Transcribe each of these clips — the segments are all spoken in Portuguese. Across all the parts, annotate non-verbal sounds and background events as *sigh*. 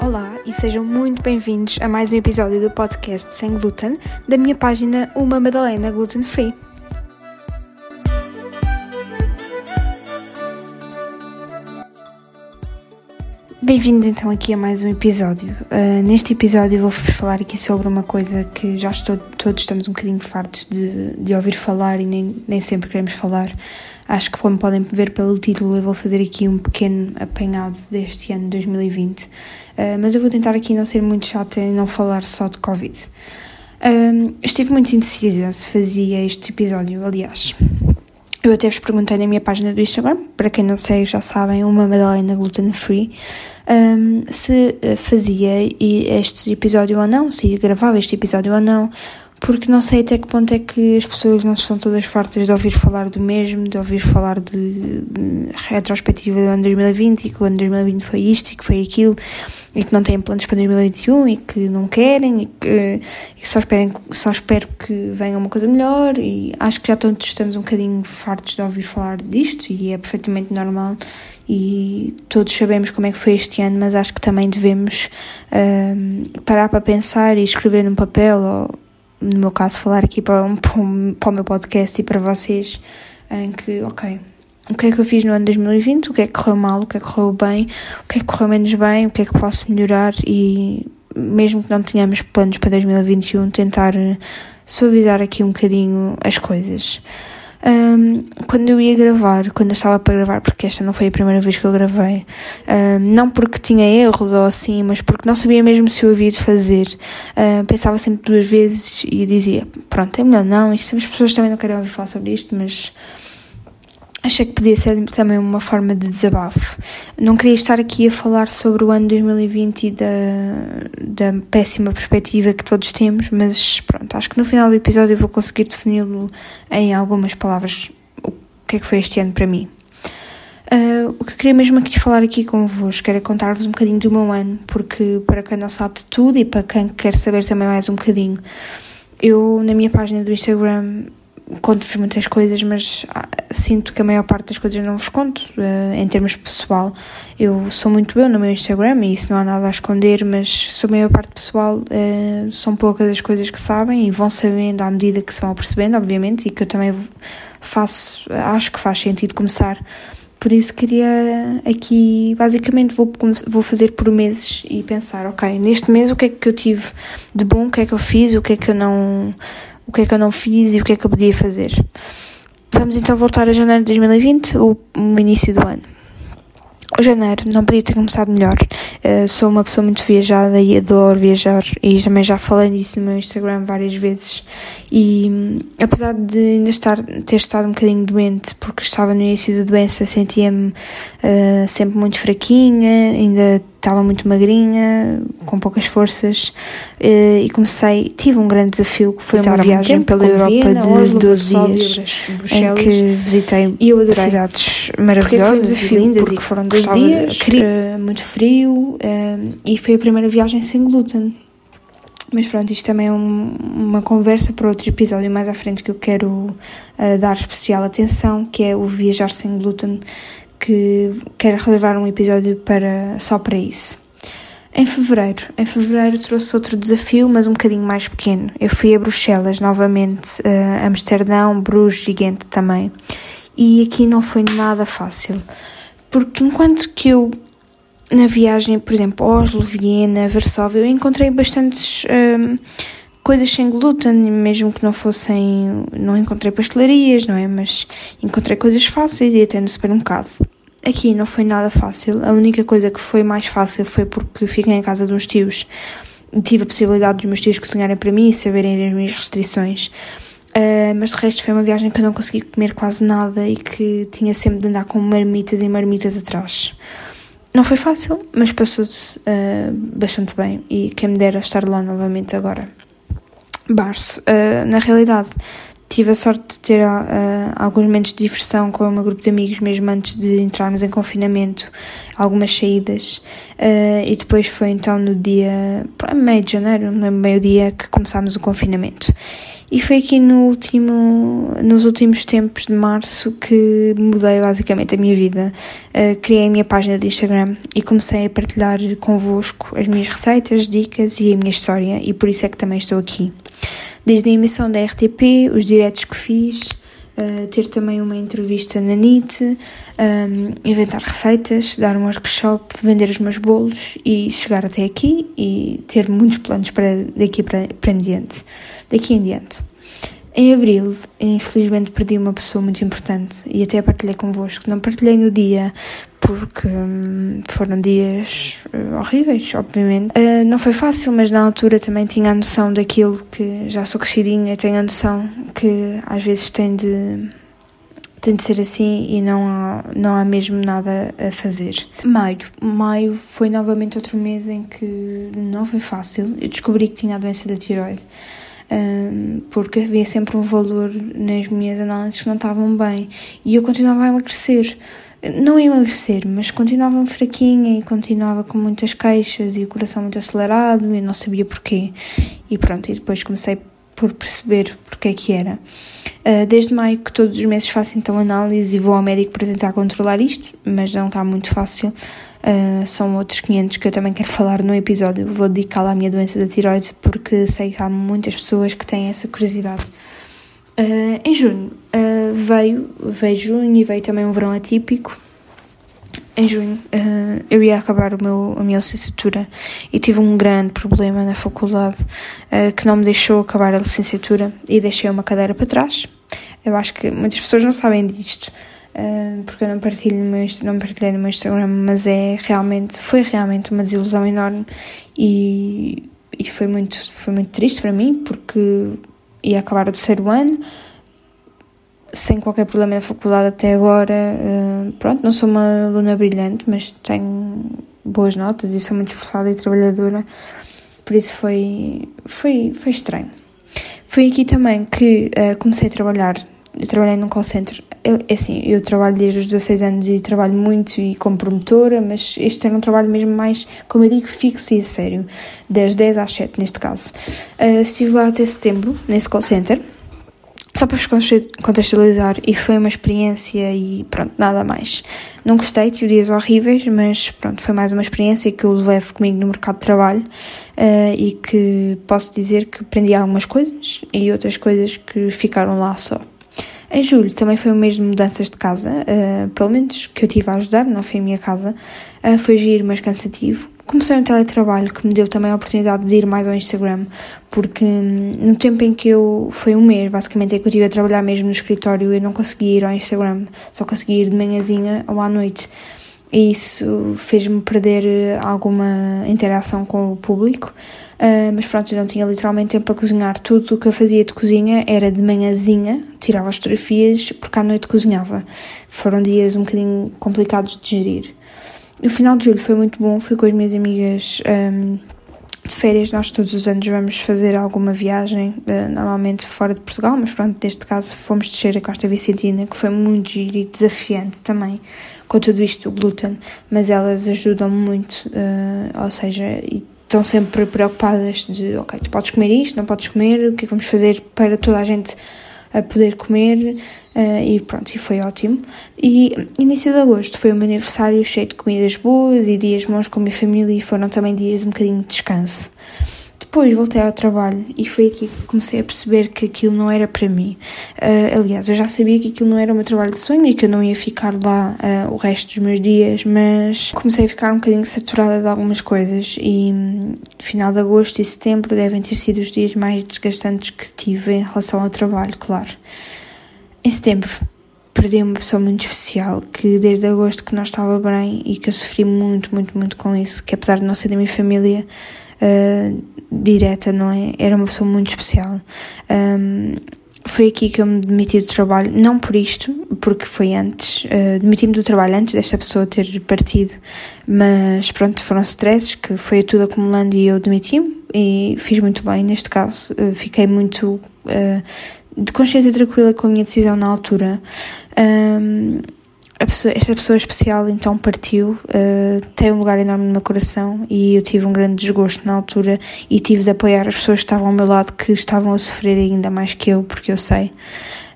Olá e sejam muito bem-vindos a mais um episódio do podcast Sem Glúten da minha página Uma Madalena Gluten Free. Bem-vindos então aqui a mais um episódio. Uh, neste episódio vou-vos falar aqui sobre uma coisa que já estou, todos estamos um bocadinho fartos de, de ouvir falar e nem, nem sempre queremos falar. Acho que como podem ver pelo título eu vou fazer aqui um pequeno apanhado deste ano 2020, uh, mas eu vou tentar aqui não ser muito chata e não falar só de Covid. Uh, estive muito indecisa se fazia este episódio, aliás. Eu até vos perguntei na minha página do Instagram, para quem não sei já sabem, uma Madalena Gluten Free, um, se eh, fazia este episódio ou não, se gravava este episódio ou não, porque não sei até que ponto é que as pessoas não estão todas fartas de ouvir falar do mesmo, de ouvir falar de, de retrospectiva do ano 2020 e que o ano 2020 foi isto e que foi aquilo e que não têm planos para 2021 e que não querem e que, e que só, esperem, só espero que venha uma coisa melhor e acho que já todos estamos um bocadinho fartos de ouvir falar disto e é perfeitamente normal e todos sabemos como é que foi este ano, mas acho que também devemos um, parar para pensar e escrever num papel ou no meu caso, falar aqui para, um, para o meu podcast e para vocês, em que, ok, o que é que eu fiz no ano 2020, o que é que correu mal, o que é que correu bem, o que é que correu menos bem, o que é que posso melhorar? E, mesmo que não tenhamos planos para 2021, tentar suavizar aqui um bocadinho as coisas. Um, quando eu ia gravar, quando eu estava para gravar, porque esta não foi a primeira vez que eu gravei, um, não porque tinha erros ou assim, mas porque não sabia mesmo se eu havia de fazer, um, pensava sempre duas vezes e dizia: Pronto, é melhor não, isto, as pessoas também não querem ouvir falar sobre isto, mas achei que podia ser também uma forma de desabafo. Não queria estar aqui a falar sobre o ano 2020 e da, da péssima perspectiva que todos temos, mas pronto, acho que no final do episódio eu vou conseguir defini-lo em algumas palavras o que é que foi este ano para mim. Uh, o que queria mesmo aqui falar aqui convosco era contar-vos um bocadinho do meu ano, porque para quem não sabe de tudo e para quem quer saber também mais um bocadinho, eu na minha página do Instagram conto-vos muitas coisas, mas ah, sinto que a maior parte das coisas não vos conto uh, em termos pessoal. Eu sou muito eu no meu Instagram e isso não há nada a esconder, mas sou a maior parte pessoal, uh, são poucas as coisas que sabem e vão sabendo à medida que se vão percebendo, obviamente, e que eu também faço, acho que faz sentido começar. Por isso queria aqui, basicamente vou, vou fazer por meses e pensar, ok, neste mês o que é que eu tive de bom, o que é que eu fiz, o que é que eu não o que é que eu não fiz e o que é que eu podia fazer. Vamos então voltar a janeiro de 2020, o, início do ano. O janeiro não podia ter começado melhor. Uh, sou uma pessoa muito viajada e adoro viajar e também já falei disso no meu Instagram várias vezes. E um, apesar de ainda estar, ter estado um bocadinho doente, porque estava no início da doença, sentia-me uh, sempre muito fraquinha, ainda estava muito magrinha, com poucas forças, eh, e comecei, tive um grande desafio que foi uma viagem pela Europa Viena, de Oslo, 12 dias, em que visitei e eu adorei. cidades maravilhosas e lindas porque foram 12 dias, uh, muito frio, uh, e foi a primeira viagem sem glúten. Mas pronto, isto também é um, uma conversa para outro episódio mais à frente que eu quero uh, dar especial atenção, que é o viajar sem glúten, que quero reservar um episódio para, só para isso. Em fevereiro, em fevereiro trouxe outro desafio, mas um bocadinho mais pequeno. Eu fui a Bruxelas novamente, uh, Amsterdão, Bruges e Ghent também. E aqui não foi nada fácil, porque enquanto que eu na viagem, por exemplo, Oslo, Viena, Varsóvia, eu encontrei bastantes um, coisas sem glúten, mesmo que não fossem. Não encontrei pastelarias, não é? Mas encontrei coisas fáceis e até no supermercado. Aqui não foi nada fácil. A única coisa que foi mais fácil foi porque fiquei em casa de uns tios tive a possibilidade dos meus tios cozinharem para mim e saberem as minhas restrições. Uh, mas de resto foi uma viagem que eu não consegui comer quase nada e que tinha sempre de andar com marmitas e marmitas atrás. Não foi fácil, mas passou-se uh, bastante bem e quem me dera estar lá novamente agora. Barço, uh, na realidade, tive a sorte de ter uh, alguns momentos de diversão com o meu grupo de amigos, mesmo antes de entrarmos em confinamento, algumas saídas. Uh, e depois foi então no dia, meio de janeiro, no meio dia, que começámos o confinamento. E foi aqui no último, nos últimos tempos de março que mudei basicamente a minha vida. Uh, criei a minha página de Instagram e comecei a partilhar convosco as minhas receitas, dicas e a minha história, e por isso é que também estou aqui desde a emissão da RTP, os diretos que fiz, uh, ter também uma entrevista na NIT, um, ehm, inventar receitas, dar um workshop, vender os meus bolos e chegar até aqui e ter muitos planos para daqui para, para diante, daqui em diante. Em abril, infelizmente, perdi uma pessoa muito importante e até partilhei convosco. Não partilhei no dia porque hum, foram dias uh, horríveis, obviamente. Uh, não foi fácil, mas na altura também tinha a noção daquilo que já sou crescidinha, tenho a noção que às vezes tem de, tem de ser assim e não há, não há mesmo nada a fazer. Maio. Maio foi novamente outro mês em que não foi fácil. Eu descobri que tinha a doença da tiroide porque havia sempre um valor nas minhas análises que não estavam bem e eu continuava a emagrecer. Não emagrecer, mas continuava fraquinha e continuava com muitas queixas e o coração muito acelerado e não sabia porquê. E pronto, e depois comecei por perceber porque é que era. Uh, desde maio que todos os meses faço então análise e vou ao médico para tentar controlar isto, mas não está muito fácil. Uh, são outros 500 que eu também quero falar no episódio. Vou dedicá-lo à minha doença da tiroide porque sei que há muitas pessoas que têm essa curiosidade. Uh, em junho uh, veio, veio junho e veio também um verão atípico. Em junho eu ia acabar o meu, a minha licenciatura e tive um grande problema na faculdade que não me deixou acabar a licenciatura e deixei uma cadeira para trás. Eu acho que muitas pessoas não sabem disto porque eu não partilho meu, não partilhei no meu Instagram, mas é realmente, foi realmente uma desilusão enorme e, e foi, muito, foi muito triste para mim, porque ia acabar o terceiro ano, sem qualquer problema na faculdade até agora. Uh, pronto, não sou uma aluna brilhante, mas tenho boas notas e sou muito esforçada e trabalhadora, por isso foi, foi, foi estranho. Foi aqui também que uh, comecei a trabalhar eu trabalhei num call center. É assim, eu trabalho desde os 16 anos e trabalho muito e como promotora, mas este era um trabalho mesmo mais, como eu digo, fixo e sério, das 10 às 7 neste caso. Uh, estive lá até setembro, nesse call center, só para vos contextualizar, e foi uma experiência e pronto, nada mais. Não gostei, tive dias horríveis, mas pronto, foi mais uma experiência que eu levei comigo no mercado de trabalho uh, e que posso dizer que aprendi algumas coisas e outras coisas que ficaram lá só. Em julho também foi um mês de mudanças de casa, uh, pelo menos que eu tive a ajudar, não foi a minha casa. Uh, foi giro, mas cansativo. Comecei um teletrabalho que me deu também a oportunidade de ir mais ao Instagram, porque hum, no tempo em que eu. Foi um mês, basicamente, em que eu estive a trabalhar mesmo no escritório, eu não conseguia ir ao Instagram, só conseguia ir de manhãzinha ou à noite. E isso fez-me perder eh, alguma interação com o público. Uh, mas pronto, eu não tinha literalmente tempo para cozinhar. Tudo o que eu fazia de cozinha era de manhãzinha, tirava as fotografias, porque à noite cozinhava. Foram dias um bocadinho complicados de gerir. O final de julho foi muito bom, fui com as minhas amigas um, de férias. Nós todos os anos vamos fazer alguma viagem, uh, normalmente fora de Portugal, mas pronto, neste caso fomos descer a Costa Vicentina, que foi muito giro e desafiante também, com tudo isto, o glúten, mas elas ajudam muito, uh, ou seja, estão sempre preocupadas de, ok, tu podes comer isto, não podes comer, o que é que vamos fazer para toda a gente a poder comer uh, e pronto, e foi ótimo. E início de agosto foi o meu aniversário cheio de comidas boas e dias bons com a minha família e foram também dias de um bocadinho de descanso. Depois voltei ao trabalho e foi aqui que comecei a perceber que aquilo não era para mim. Uh, aliás, eu já sabia que aquilo não era o meu trabalho de sonho e que eu não ia ficar lá uh, o resto dos meus dias, mas comecei a ficar um bocadinho saturada de algumas coisas e um, final de agosto e setembro devem ter sido os dias mais desgastantes que tive em relação ao trabalho, claro. Em setembro perdi uma pessoa muito especial que desde agosto que não estava bem e que eu sofri muito, muito, muito com isso, que apesar de não ser da minha família, uh, direta, não é? Era uma pessoa muito especial. Um, foi aqui que eu me demiti do trabalho, não por isto, porque foi antes, uh, demiti-me do trabalho antes desta pessoa ter partido, mas pronto, foram stresses que foi tudo acumulando e eu demiti-me e fiz muito bem neste caso, uh, fiquei muito uh, de consciência tranquila com a minha decisão na altura. Um, pessoa, esta pessoa especial então partiu, uh, tem um lugar enorme no meu coração e eu tive um grande desgosto na altura e tive de apoiar as pessoas que estavam ao meu lado, que estavam a sofrer ainda mais que eu, porque eu sei.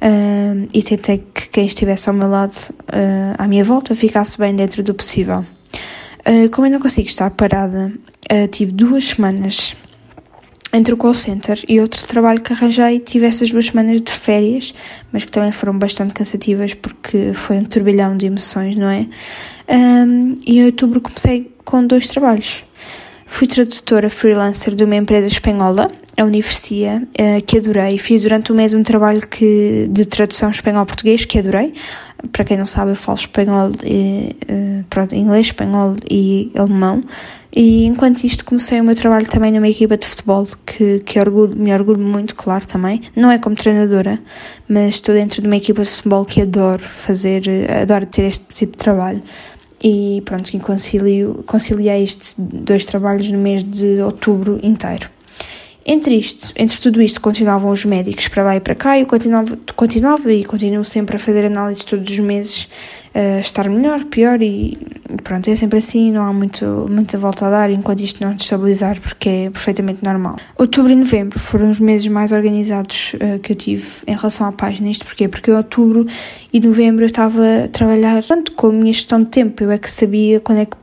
Uh, e tentei que quem estivesse ao meu lado, uh, à minha volta, ficasse bem dentro do possível. como eu não consigo estar parada, tive duas semanas entre o call center e outro trabalho que arranjei, tive essas duas semanas de férias, mas que também foram bastante cansativas porque foi um turbilhão de emoções, não é? Um, e em outubro comecei com dois trabalhos. Fui tradutora freelancer de uma empresa espanhola, a Universia, uh, que adorei. Fiz durante um mês um trabalho que, de tradução espanhol-português, que adorei. Para quem não sabe, eu falo espanhol, e, uh, pronto, inglês, espanhol e alemão. E enquanto isto comecei o meu trabalho também numa equipa de futebol, que, que orgulho, me orgulho muito, claro, também. Não é como treinadora, mas estou dentro de uma equipa de futebol que adoro fazer, adoro ter este tipo de trabalho. E pronto, concilio, conciliei estes dois trabalhos no mês de outubro inteiro. Entre isto, entre tudo isto, continuavam os médicos para lá e para cá, e eu continuava, continuava e continuo sempre a fazer análises todos os meses, uh, estar melhor, pior, e, pronto, é sempre assim, não há muito, muita volta a dar enquanto isto não estabilizar, porque é perfeitamente normal. Outubro e novembro foram os meses mais organizados uh, que eu tive em relação à página. Isto porquê? Porque em outubro e novembro eu estava a trabalhar tanto com a minha gestão de tempo, eu é que sabia quando é que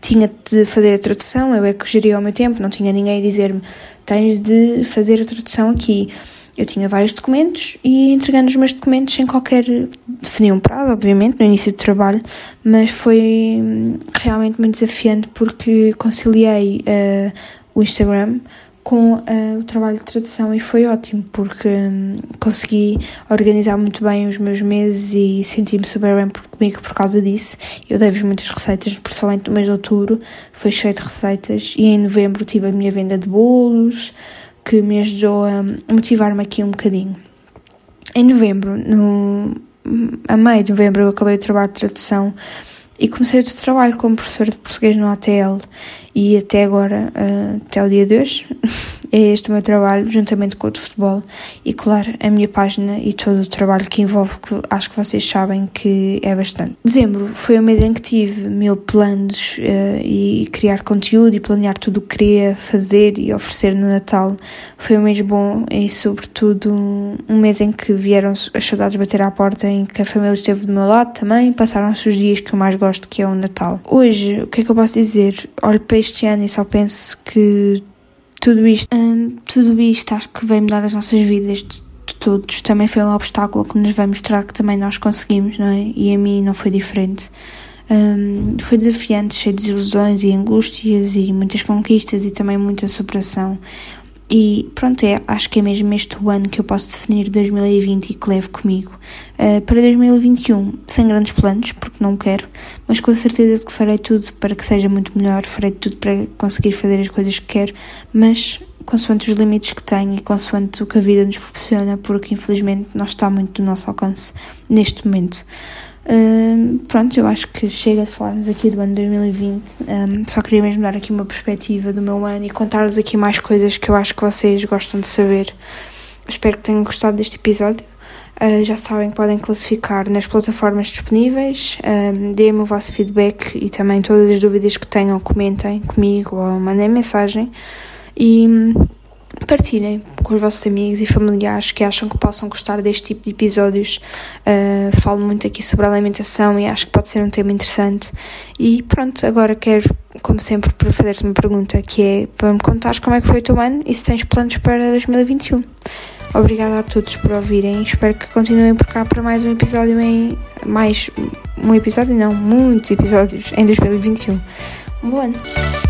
tinha de fazer a tradução, eu é que geria o meu tempo, não tinha ninguém a dizer-me tens de fazer a tradução aqui. Eu tinha vários documentos e entregando os meus documentos sem qualquer. Defini um prazo, obviamente, no início do trabalho, mas foi hum, realmente muito desafiante porque conciliei uh, o Instagram com uh, o trabalho de tradução e foi ótimo porque um, consegui organizar muito bem os meus meses e senti-me super bem por, comigo por causa disso. Eu dei-vos muitas receitas, principalmente no mês de outubro, foi cheio de receitas e em novembro tive a minha venda de bolos que me ajudou a motivar-me aqui um bocadinho. Em novembro, no, a meio de novembro, eu acabei o trabalho de tradução e comecei o trabalho como professora de português no ATL e até agora, uh, até o dia de hoje, *laughs* é este o meu trabalho, juntamente com o de futebol e, claro, a minha página e todo o trabalho que envolve, que acho que vocês sabem que é bastante. Dezembro foi o mês em que tive mil planos uh, e criar conteúdo e planear tudo o que queria fazer e oferecer no Natal. Foi um mês bom e, sobretudo, um mês em que vieram as saudades bater à porta, em que a família esteve do meu lado também. Passaram-se os dias que eu mais gosto, que é o Natal. Hoje, o que é que eu posso dizer? Olho para este ano e só penso que tudo isto, hum, tudo isto acho que vai mudar as nossas vidas de, de todos. Também foi um obstáculo que nos vai mostrar que também nós conseguimos, não é? E a mim não foi diferente. Um, foi desafiante, cheio de desilusões e angústias e muitas conquistas e também muita superação. E pronto, é, acho que é mesmo este o ano que eu posso definir 2020 e que levo comigo. Uh, para 2021, sem grandes planos, porque não quero, mas com a certeza de que farei tudo para que seja muito melhor, farei tudo para conseguir fazer as coisas que quero, mas consoante os limites que tenho e consoante o que a vida nos proporciona, porque infelizmente não está muito do nosso alcance neste momento pronto, eu acho que chega de falarmos aqui do ano 2020. Um, só queria mesmo dar aqui uma perspectiva do meu ano e contar-vos aqui mais coisas que eu acho que vocês gostam de saber. Espero que tenham gostado deste episódio. Uh, já sabem que podem classificar nas plataformas disponíveis. Um, Deem-me o vosso feedback e também todas as dúvidas que tenham, comentem comigo ou mandem mensagem. E partilhem com os vossos amigos e familiares que acham que possam gostar deste tipo de episódios. Uh, falo muito aqui sobre alimentação e acho que pode ser um tema interessante. E pronto, agora quero, como sempre, fazer-te uma pergunta que é para me contares como é que foi o teu ano e se tens planos para 2021. Obrigada a todos por ouvirem. Espero que continuem por cá para mais um episódio em. Mais. Um episódio, não, muitos episódios em 2021. Um bom ano!